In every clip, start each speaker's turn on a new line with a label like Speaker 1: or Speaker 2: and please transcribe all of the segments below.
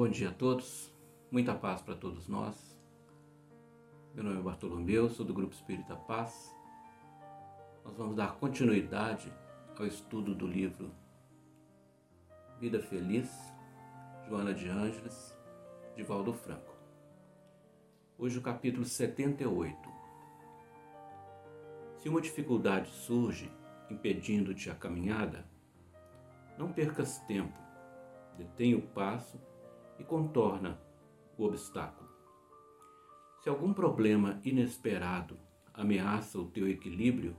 Speaker 1: bom dia a todos, muita paz para todos nós. Meu nome é Bartolomeu, sou do Grupo Espírita Paz. Nós vamos dar continuidade ao estudo do livro Vida Feliz, Joana de Ângeles, de Valdo Franco. Hoje o capítulo 78. Se uma dificuldade surge impedindo-te a caminhada, não percas tempo, detém o passo e contorna o obstáculo. Se algum problema inesperado ameaça o teu equilíbrio,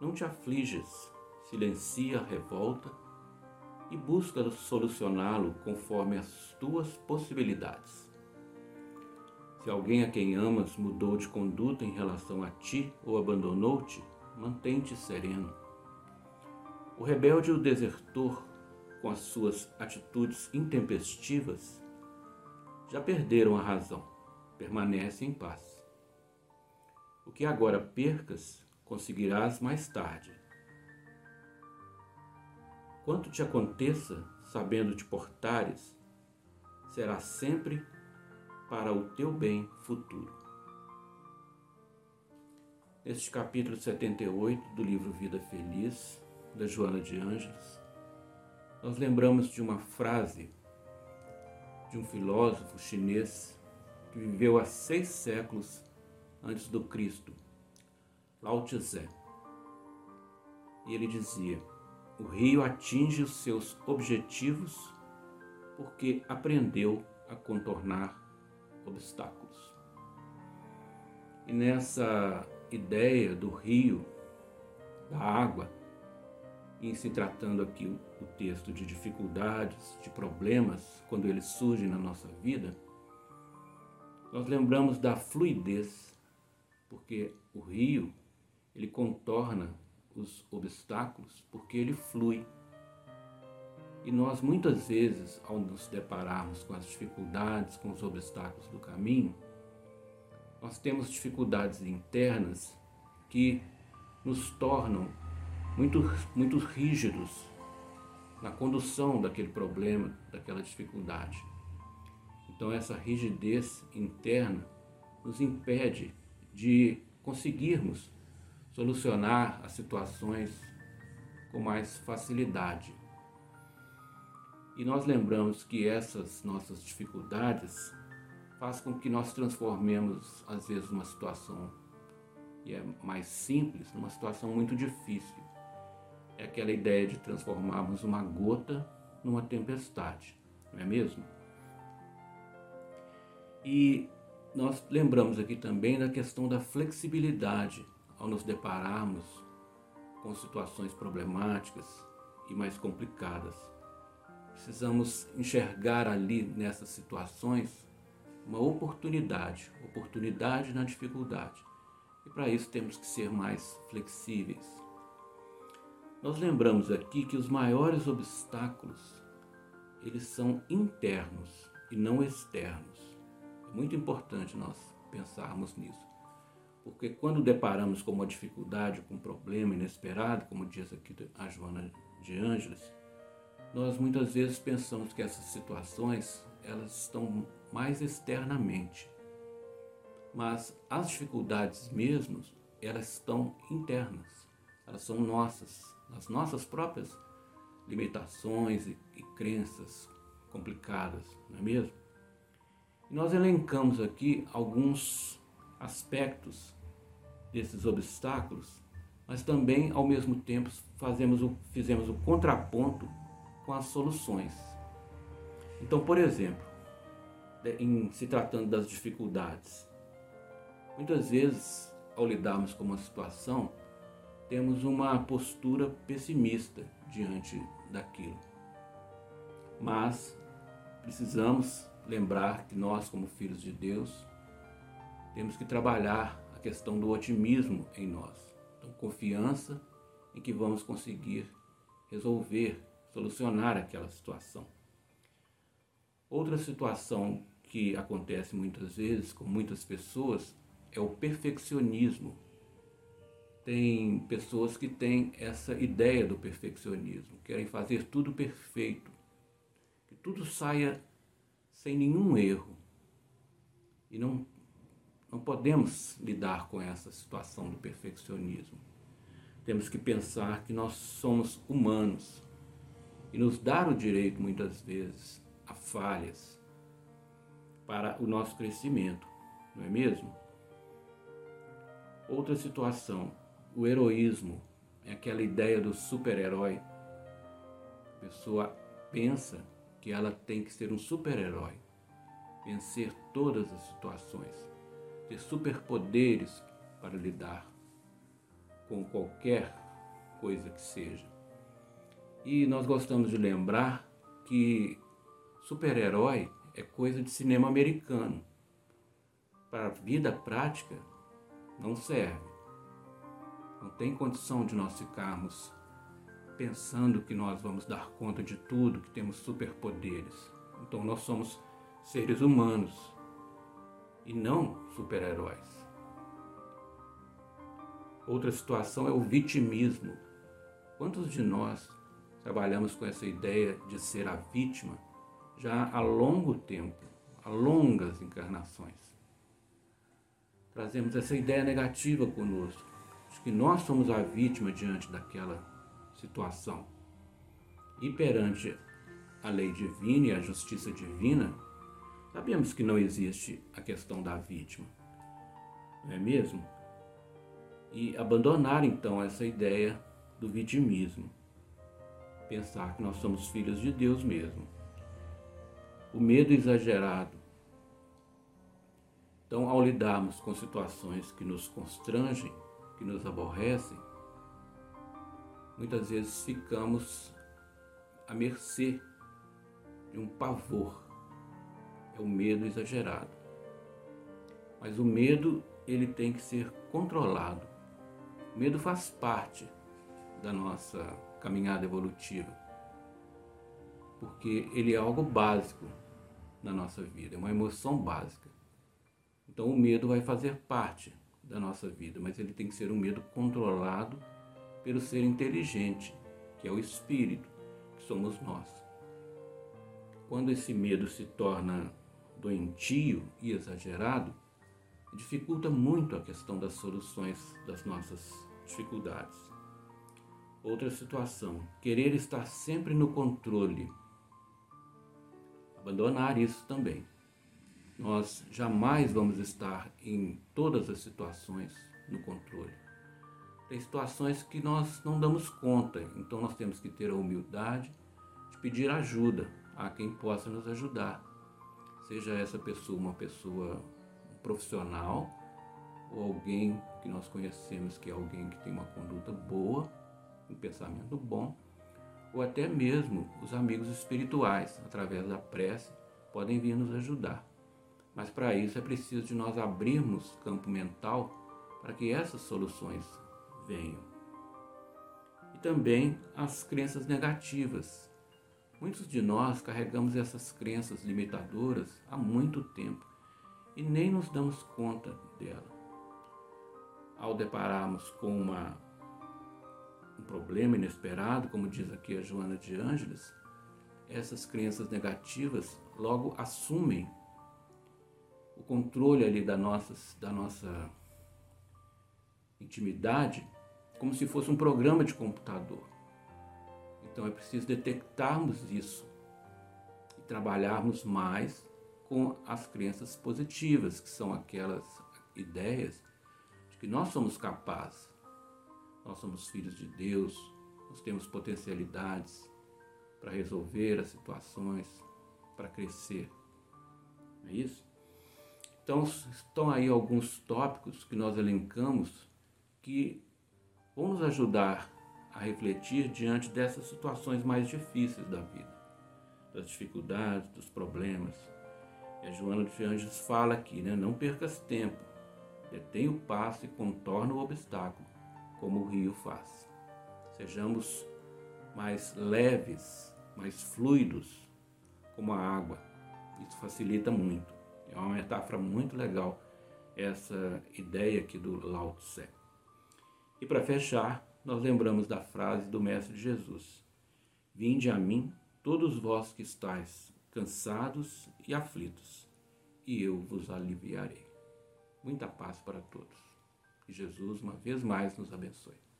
Speaker 1: não te afliges, silencia a revolta e busca solucioná-lo conforme as tuas possibilidades. Se alguém a quem amas mudou de conduta em relação a ti ou abandonou-te, mantém-te sereno. O rebelde e o desertor, com as suas atitudes intempestivas, já perderam a razão, permanece em paz. O que agora percas, conseguirás mais tarde. Quanto te aconteça, sabendo te portares, será sempre para o teu bem futuro. Neste capítulo 78 do livro Vida Feliz, da Joana de Ângeles, nós lembramos de uma frase de um filósofo chinês que viveu há seis séculos antes do Cristo, Lao Tse. E ele dizia: O rio atinge os seus objetivos porque aprendeu a contornar obstáculos. E nessa ideia do rio, da água, em se tratando aqui o texto de dificuldades, de problemas, quando eles surgem na nossa vida, nós lembramos da fluidez, porque o rio, ele contorna os obstáculos porque ele flui. E nós muitas vezes, ao nos depararmos com as dificuldades, com os obstáculos do caminho, nós temos dificuldades internas que nos tornam muito, muito rígidos na condução daquele problema, daquela dificuldade. Então, essa rigidez interna nos impede de conseguirmos solucionar as situações com mais facilidade. E nós lembramos que essas nossas dificuldades faz com que nós transformemos, às vezes, uma situação que é mais simples numa situação muito difícil é aquela ideia de transformarmos uma gota numa tempestade, não é mesmo? E nós lembramos aqui também da questão da flexibilidade ao nos depararmos com situações problemáticas e mais complicadas. Precisamos enxergar ali nessas situações uma oportunidade, oportunidade na dificuldade. E para isso temos que ser mais flexíveis. Nós lembramos aqui que os maiores obstáculos eles são internos e não externos. É muito importante nós pensarmos nisso. Porque quando deparamos com uma dificuldade, com um problema inesperado, como diz aqui a Joana de Ângeles, nós muitas vezes pensamos que essas situações elas estão mais externamente. Mas as dificuldades mesmas, elas estão internas. Elas são nossas as nossas próprias limitações e, e crenças complicadas, não é mesmo? E nós elencamos aqui alguns aspectos desses obstáculos, mas também ao mesmo tempo fazemos o, fizemos o contraponto com as soluções. Então, por exemplo, em se tratando das dificuldades, muitas vezes ao lidarmos com uma situação, temos uma postura pessimista diante daquilo. Mas precisamos lembrar que nós, como filhos de Deus, temos que trabalhar a questão do otimismo em nós. Então, confiança em que vamos conseguir resolver, solucionar aquela situação. Outra situação que acontece muitas vezes com muitas pessoas é o perfeccionismo tem pessoas que têm essa ideia do perfeccionismo, querem fazer tudo perfeito, que tudo saia sem nenhum erro. E não, não podemos lidar com essa situação do perfeccionismo. Temos que pensar que nós somos humanos e nos dar o direito, muitas vezes, a falhas para o nosso crescimento, não é mesmo? Outra situação, o heroísmo, é aquela ideia do super-herói. A pessoa pensa que ela tem que ser um super-herói, vencer todas as situações, ter superpoderes para lidar com qualquer coisa que seja. E nós gostamos de lembrar que super-herói é coisa de cinema americano. Para a vida prática, não serve. Não tem condição de nós ficarmos pensando que nós vamos dar conta de tudo, que temos superpoderes. Então nós somos seres humanos e não super-heróis. Outra situação é o vitimismo. Quantos de nós trabalhamos com essa ideia de ser a vítima já há longo tempo, há longas encarnações? Trazemos essa ideia negativa conosco, que nós somos a vítima diante daquela situação. E perante a lei divina e a justiça divina, sabemos que não existe a questão da vítima, não é mesmo? E abandonar então essa ideia do vitimismo. Pensar que nós somos filhos de Deus mesmo. O medo exagerado. Então, ao lidarmos com situações que nos constrangem, que nos aborrecem, muitas vezes ficamos à mercê de um pavor. É o medo exagerado. Mas o medo, ele tem que ser controlado. O medo faz parte da nossa caminhada evolutiva, porque ele é algo básico na nossa vida, é uma emoção básica. Então o medo vai fazer parte da nossa vida, mas ele tem que ser um medo controlado pelo ser inteligente, que é o espírito, que somos nós. Quando esse medo se torna doentio e exagerado, dificulta muito a questão das soluções das nossas dificuldades. Outra situação, querer estar sempre no controle. Abandonar isso também. Nós jamais vamos estar em todas as situações no controle. Tem situações que nós não damos conta, então nós temos que ter a humildade de pedir ajuda a quem possa nos ajudar. Seja essa pessoa uma pessoa profissional ou alguém que nós conhecemos que é alguém que tem uma conduta boa, um pensamento bom, ou até mesmo os amigos espirituais, através da prece, podem vir nos ajudar. Mas para isso é preciso de nós abrirmos campo mental para que essas soluções venham. E também as crenças negativas. Muitos de nós carregamos essas crenças limitadoras há muito tempo e nem nos damos conta dela. Ao depararmos com uma, um problema inesperado, como diz aqui a Joana de Ângeles, essas crenças negativas logo assumem o controle ali da nossa, da nossa intimidade como se fosse um programa de computador. Então é preciso detectarmos isso e trabalharmos mais com as crenças positivas, que são aquelas ideias de que nós somos capazes, nós somos filhos de Deus, nós temos potencialidades para resolver as situações, para crescer. Não é isso? Então, estão aí alguns tópicos que nós elencamos que vão nos ajudar a refletir diante dessas situações mais difíceis da vida, das dificuldades, dos problemas. E a Joana de Anjos fala aqui, né? Não percas tempo, detém o passo e contorna o obstáculo, como o rio faz. Sejamos mais leves, mais fluidos, como a água. Isso facilita muito. É uma metáfora muito legal essa ideia aqui do Lao Tse. E para fechar, nós lembramos da frase do Mestre Jesus: Vinde a mim, todos vós que estáis cansados e aflitos, e eu vos aliviarei. Muita paz para todos. Que Jesus, uma vez mais, nos abençoe.